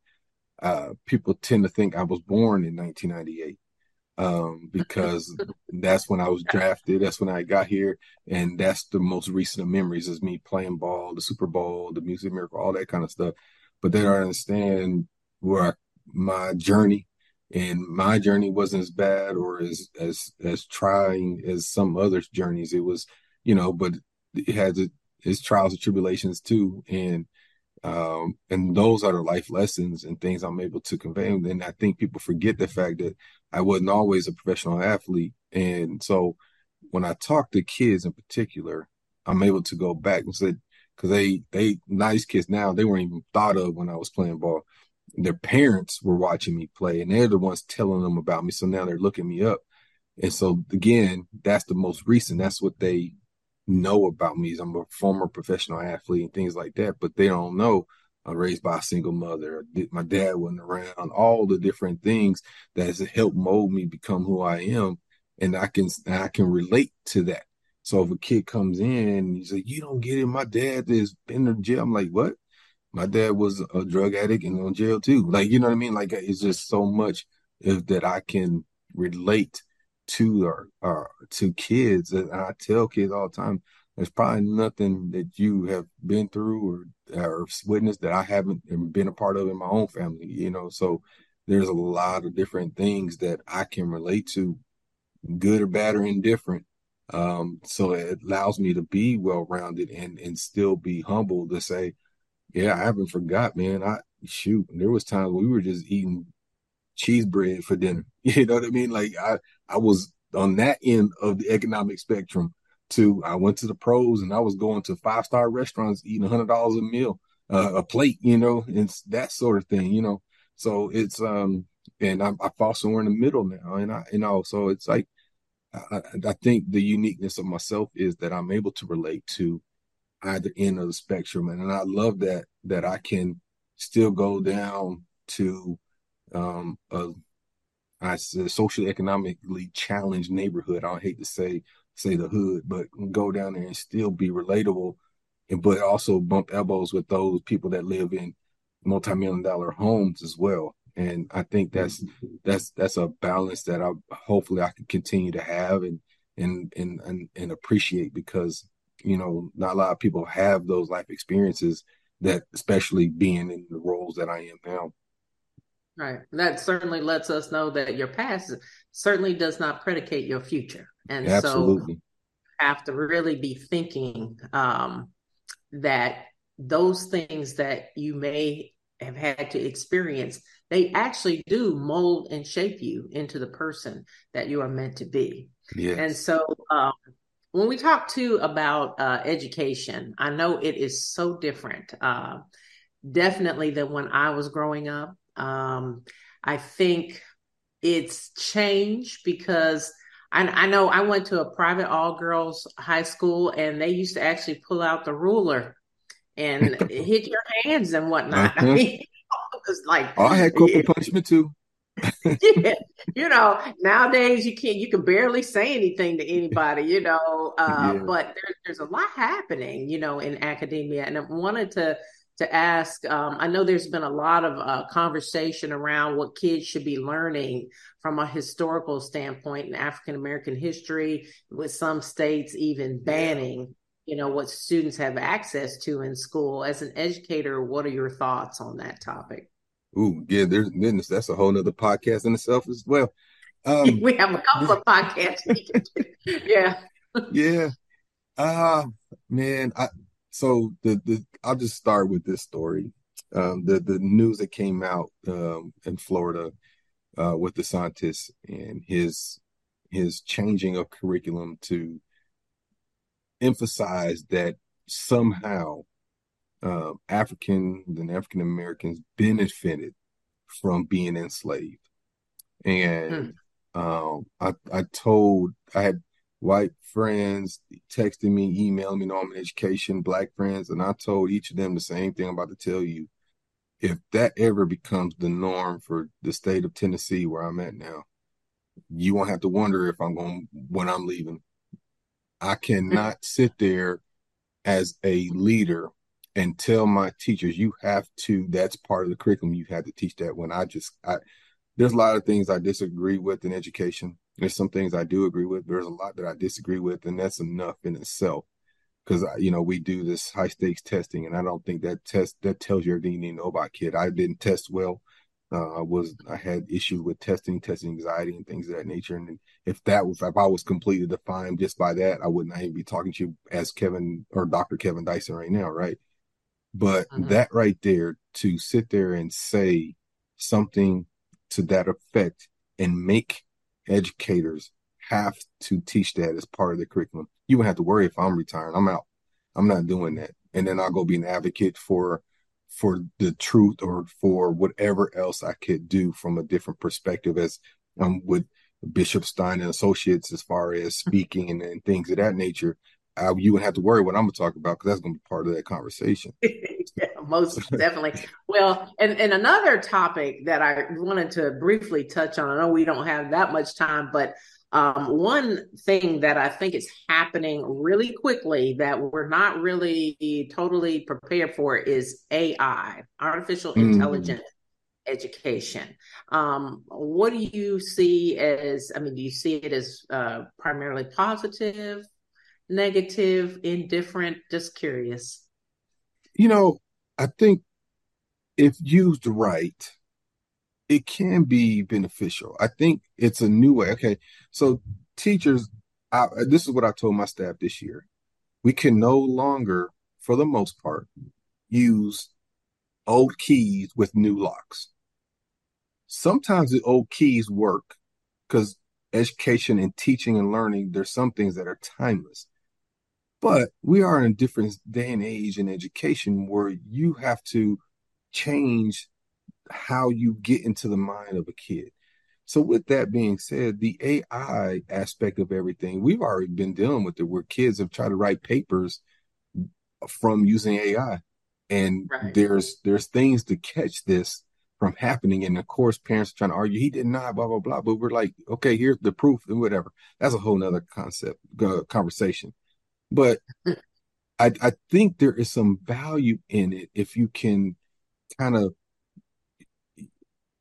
Uh, people tend to think I was born in 1998 um, *laughs* because that's when I was drafted. That's when I got here, and that's the most recent of memories is me playing ball, the Super Bowl, the Music Miracle, all that kind of stuff. But they don't understand where I, my journey and my journey wasn't as bad or as as as trying as some others' journeys. It was, you know, but it had its trials and tribulations too, and um, and those are the life lessons and things I'm able to convey. And I think people forget the fact that I wasn't always a professional athlete. And so when I talk to kids in particular, I'm able to go back and say, because they, they, nice kids now, they weren't even thought of when I was playing ball. Their parents were watching me play and they're the ones telling them about me. So now they're looking me up. And so again, that's the most recent. That's what they know about me is I'm a former professional athlete and things like that, but they don't know I'm raised by a single mother. My dad wasn't around. All the different things that has helped mold me become who I am, and I can I can relate to that. So if a kid comes in and he's like, "You don't get it," my dad been in jail. I'm like, "What?" My dad was a drug addict and on jail too. Like you know what I mean? Like it's just so much if that I can relate to or, or to kids. And I tell kids all the time, there's probably nothing that you have been through or, or witnessed that I haven't been a part of in my own family, you know. So there's a lot of different things that I can relate to, good or bad or indifferent. Um, so it allows me to be well rounded and and still be humble to say, yeah, I haven't forgot, man. I shoot, there was times we were just eating cheese bread for dinner. *laughs* You know what I mean? Like I, I was on that end of the economic spectrum to, I went to the pros and I was going to five star restaurants eating hundred dollars a meal, uh, a plate, you know, and that sort of thing, you know? So it's, um, and I, I fall somewhere in the middle now. And I, you know, so it's like, I, I think the uniqueness of myself is that I'm able to relate to either end of the spectrum. And, and I love that, that I can still go down to um, a, I said socially economically challenged neighborhood. I hate to say say the hood, but go down there and still be relatable, and but also bump elbows with those people that live in multi-million dollar homes as well. And I think that's that's that's a balance that I hopefully I can continue to have and and and and, and appreciate because you know not a lot of people have those life experiences that especially being in the roles that I am now. Right. That certainly lets us know that your past certainly does not predicate your future. And Absolutely. so have to really be thinking um, that those things that you may have had to experience, they actually do mold and shape you into the person that you are meant to be. Yes. And so um, when we talk too about uh, education, I know it is so different, uh, definitely than when I was growing up. Um, I think it's changed because I, I, know I went to a private all girls high school and they used to actually pull out the ruler and *laughs* hit your hands and whatnot. Uh-huh. *laughs* I mean, it was like oh, I had corporal punishment too. *laughs* yeah, you know, nowadays you can't, you can barely say anything to anybody, you know, uh, yeah. but there's there's a lot happening, you know, in academia. And I wanted to to ask. Um, I know there's been a lot of uh, conversation around what kids should be learning from a historical standpoint in African American history, with some states even banning, you know, what students have access to in school. As an educator, what are your thoughts on that topic? Ooh, yeah, there's goodness, that's a whole nother podcast in itself as well. Um, *laughs* we have a couple of podcasts. *laughs* yeah. *laughs* yeah. Uh man, I so the the I'll just start with this story. Um, the the news that came out um, in Florida uh, with DeSantis and his his changing of curriculum to emphasize that somehow uh, African and African Americans benefited from being enslaved. And hmm. um, I, I told, I had white friends texting me, emailing me, Norman Education, black friends, and I told each of them the same thing I'm about to tell you. If that ever becomes the norm for the state of Tennessee, where I'm at now, you won't have to wonder if I'm going when I'm leaving. I cannot *laughs* sit there as a leader and tell my teachers you have to that's part of the curriculum you have to teach that when i just i there's a lot of things i disagree with in education there's some things i do agree with there's a lot that i disagree with and that's enough in itself because you know we do this high stakes testing and i don't think that test that tells you everything you need to know about kid i didn't test well uh, I was I had issues with testing, testing anxiety, and things of that nature. And if that was if I was completely defined just by that, I would not even be talking to you as Kevin or Dr. Kevin Dyson right now, right? But mm-hmm. that right there, to sit there and say something to that effect and make educators have to teach that as part of the curriculum. You won't have to worry if I'm retiring. I'm out. I'm not doing that. And then I'll go be an advocate for for the truth or for whatever else I could do from a different perspective as um with Bishop Stein and Associates as far as mm-hmm. speaking and, and things of that nature. I, you wouldn't have to worry what I'm going to talk about because that's going to be part of that conversation. *laughs* yeah, most *laughs* definitely. Well, and, and another topic that I wanted to briefly touch on, I know we don't have that much time, but um, one thing that I think is happening really quickly that we're not really totally prepared for is AI, artificial mm. intelligence education. Um, what do you see as, I mean, do you see it as uh, primarily positive, negative, indifferent? Just curious. You know, I think if used right, it can be beneficial. I think it's a new way. Okay, so teachers, I, this is what I told my staff this year. We can no longer, for the most part, use old keys with new locks. Sometimes the old keys work because education and teaching and learning, there's some things that are timeless. But we are in a different day and age in education where you have to change how you get into the mind of a kid. So, with that being said, the AI aspect of everything, we've already been dealing with it where kids have tried to write papers from using AI. And right. there's there's things to catch this from happening. And of course, parents are trying to argue he did not, blah, blah, blah. But we're like, okay, here's the proof and whatever. That's a whole nother concept, uh, conversation. But mm. I, I think there is some value in it if you can kind of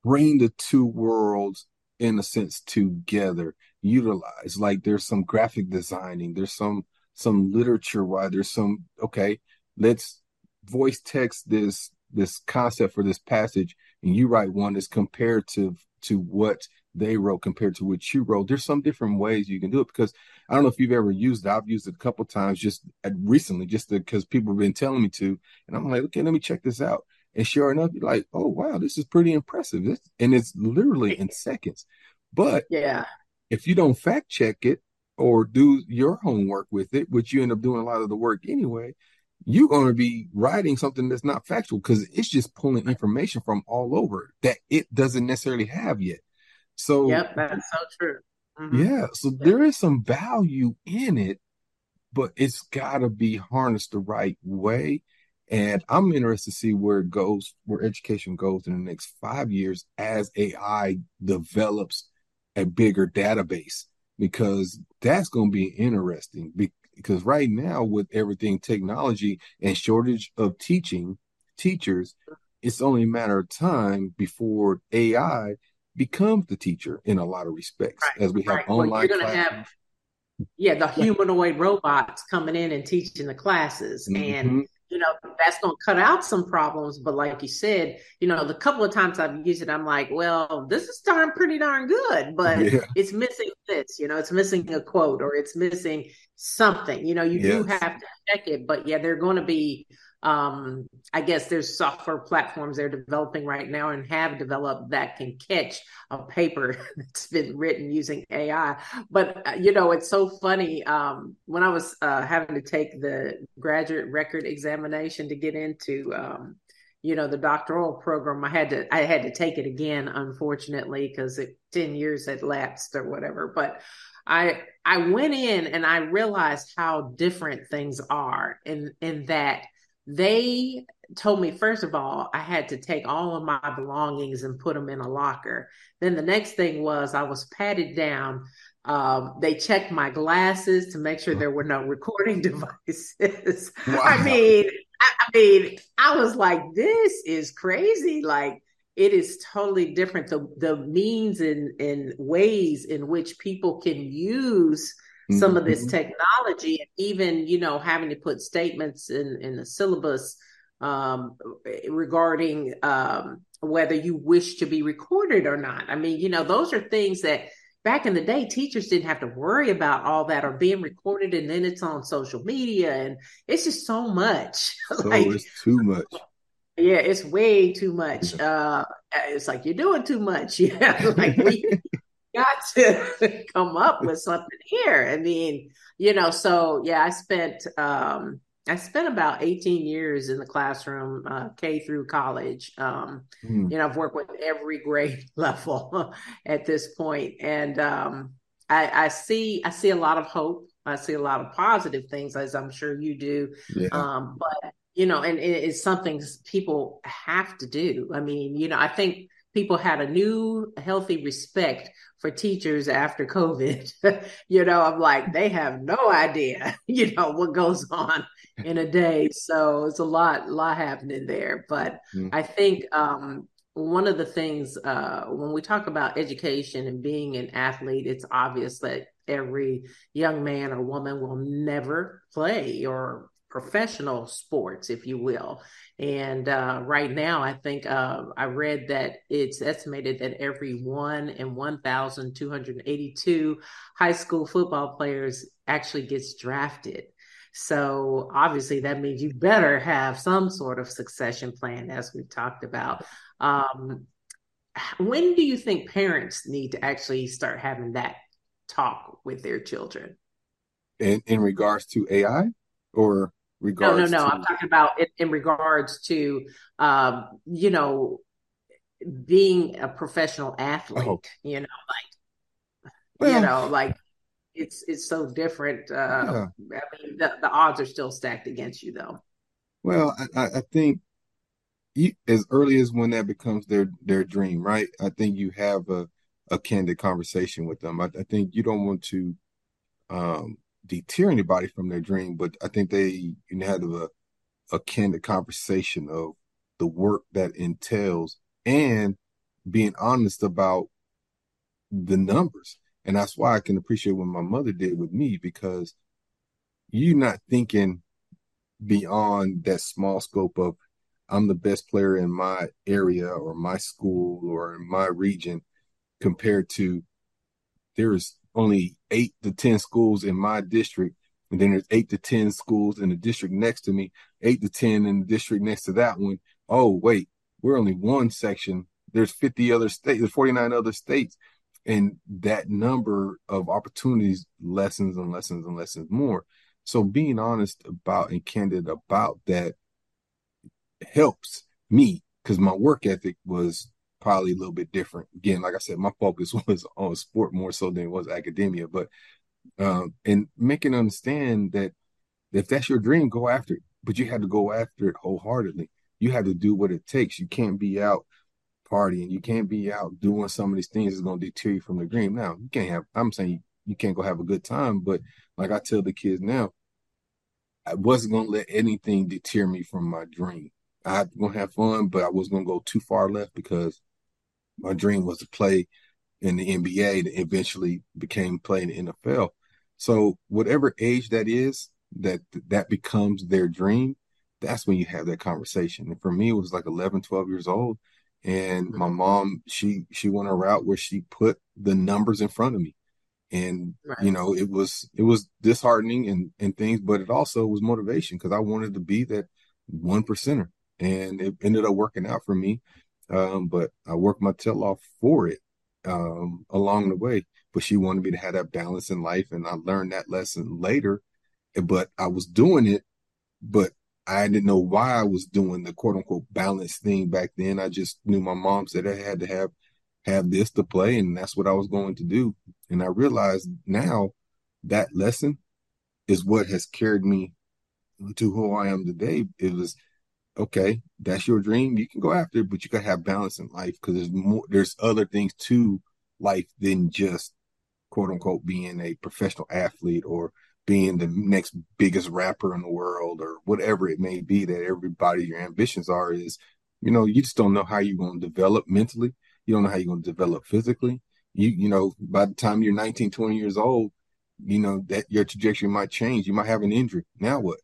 bring the two worlds in a sense together, utilize. Like there's some graphic designing, there's some some literature why there's some okay, let's voice text this this concept for this passage and you write one that's comparative to what they wrote compared to what you wrote. There's some different ways you can do it because I don't know if you've ever used it. I've used it a couple times just uh, recently, just because people have been telling me to, and I'm like, okay, let me check this out. And sure enough, you're like, oh wow, this is pretty impressive. This, and it's literally in seconds. But yeah, if you don't fact check it or do your homework with it, which you end up doing a lot of the work anyway, you're going to be writing something that's not factual because it's just pulling information from all over that it doesn't necessarily have yet. So, yep, that's so true. Mm-hmm. Yeah, so yep. there is some value in it, but it's got to be harnessed the right way. And I'm interested to see where it goes, where education goes in the next five years as AI develops a bigger database, because that's going to be interesting. Because right now, with everything technology and shortage of teaching teachers, it's only a matter of time before AI becomes the teacher in a lot of respects, right, as we have right. online. Well, you're to have yeah, the humanoid robots coming in and teaching the classes. Mm-hmm. And you know, that's going to cut out some problems. But like you said, you know, the couple of times I've used it, I'm like, well, this is darn pretty darn good, but yeah. it's missing this, you know, it's missing a quote or it's missing something. You know, you yes. do have to check it, but yeah, they're going to be um, I guess there's software platforms they're developing right now and have developed that can catch a paper *laughs* that's been written using AI. But uh, you know, it's so funny. Um, when I was uh, having to take the graduate record examination to get into, um, you know, the doctoral program, I had to I had to take it again, unfortunately, because ten years had lapsed or whatever. But I I went in and I realized how different things are in in that they told me first of all i had to take all of my belongings and put them in a locker. Then the next thing was i was patted down. Um, they checked my glasses to make sure there were no *laughs* recording devices. Wow. i mean I, I mean i was like this is crazy. Like it is totally different. The the means and, and ways in which people can use some of this mm-hmm. technology and even you know having to put statements in in the syllabus um, regarding um, whether you wish to be recorded or not. I mean you know those are things that back in the day teachers didn't have to worry about all that or being recorded and then it's on social media and it's just so much. *laughs* So like, it's too much. yeah it's way too much. Uh it's like you're doing too much. *laughs* Yeah like we *laughs* got to *laughs* come up with something here. I mean, you know, so yeah, I spent um I spent about 18 years in the classroom, uh, K through college. Um, mm. You know, I've worked with every grade *laughs* level at this point, and um, I, I, see I see a lot of hope. I see a lot of positive things, as I'm sure you do. Yeah. Um, but you know, and, and it's something people have to do. I mean, you know, I think people had a new healthy respect for teachers after COVID. *laughs* you know, I'm like, they have no idea, *laughs* you know, what goes on in a day. So it's a lot, lot happening there. But mm. I think um, one of the things uh, when we talk about education and being an athlete, it's obvious that every young man or woman will never play or professional sports, if you will. And uh, right now, I think uh, I read that it's estimated that every one in 1,282 high school football players actually gets drafted. So obviously, that means you better have some sort of succession plan, as we've talked about. Um, when do you think parents need to actually start having that talk with their children? In in regards to AI, or regards? No, no, no. To... I'm talking about in, in regards to, um, you know, being a professional athlete. Oh. You know, like, well, you know, like it's it's so different. Uh, yeah. I mean, the, the odds are still stacked against you, though. Well, I, I think you, as early as when that becomes their their dream, right? I think you have a a candid conversation with them. I, I think you don't want to um, deter anybody from their dream, but I think they you know, have a, a candid conversation of the work that entails and being honest about the numbers. And that's why I can appreciate what my mother did with me because you're not thinking beyond that small scope of I'm the best player in my area or my school or in my region compared to there's only eight to 10 schools in my district. And then there's eight to 10 schools in the district next to me, eight to 10 in the district next to that one. Oh, wait, we're only one section. There's 50 other states, there's 49 other states. And that number of opportunities lessons and lessons and lessons more. So being honest about and candid about that helps me because my work ethic was probably a little bit different. Again, like I said, my focus *laughs* was on sport more so than it was academia. But um, and making understand that if that's your dream, go after it. But you have to go after it wholeheartedly. You have to do what it takes. You can't be out partying. You can't be out doing some of these things that's going to deter you from the dream. Now, you can't have, I'm saying you, you can't go have a good time. But like I tell the kids now, I wasn't going to let anything deter me from my dream. I was going to have fun, but I wasn't going to go too far left because my dream was to play in the NBA that eventually became playing in the NFL. So whatever age that is, that that becomes their dream. that's when you have that conversation. And for me, it was like 11, 12 years old. And my mm-hmm. mom, she she went a route where she put the numbers in front of me. And right. you know, it was it was disheartening and and things, but it also was motivation because I wanted to be that one percenter. And it ended up working out for me. Um, but I worked my tail off for it um, along the way. But she wanted me to have that balance in life, and I learned that lesson later. But I was doing it, but I didn't know why I was doing the quote unquote balance thing back then. I just knew my mom said I had to have have this to play, and that's what I was going to do. And I realized now that lesson is what has carried me to who I am today. It was okay, that's your dream. You can go after it, but you gotta have balance in life because there's more there's other things to life than just quote unquote being a professional athlete or being the next biggest rapper in the world or whatever it may be that everybody your ambitions are is you know you just don't know how you're going to develop mentally you don't know how you're going to develop physically you you know by the time you're 19 20 years old you know that your trajectory might change you might have an injury now what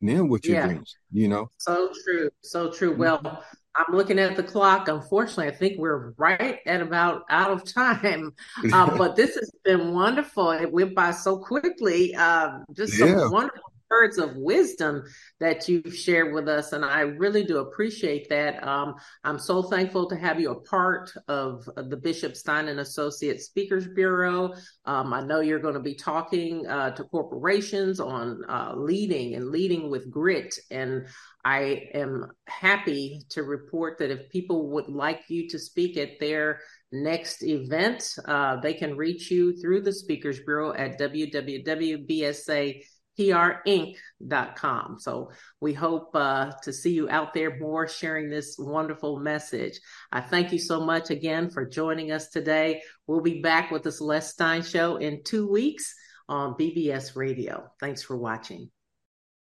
now what's your yeah. dreams you know so true so true well I'm looking at the clock. Unfortunately, I think we're right at about out of time. Uh, *laughs* but this has been wonderful. It went by so quickly. Uh, just some wonderful words of wisdom that you've shared with us, and I really do appreciate that. Um, I'm so thankful to have you a part of, the Bishop Stein and Associates Speakers Bureau. Um, I know you're going to be talking uh, to corporations on uh, leading and leading with grit, and I am happy to report that if people would like you to speak at their next event, uh, they can reach you through the Speakers Bureau at www.bsa princ.com. So we hope uh, to see you out there more sharing this wonderful message. I thank you so much again for joining us today. We'll be back with the Celeste Stein Show in two weeks on BBS Radio. Thanks for watching.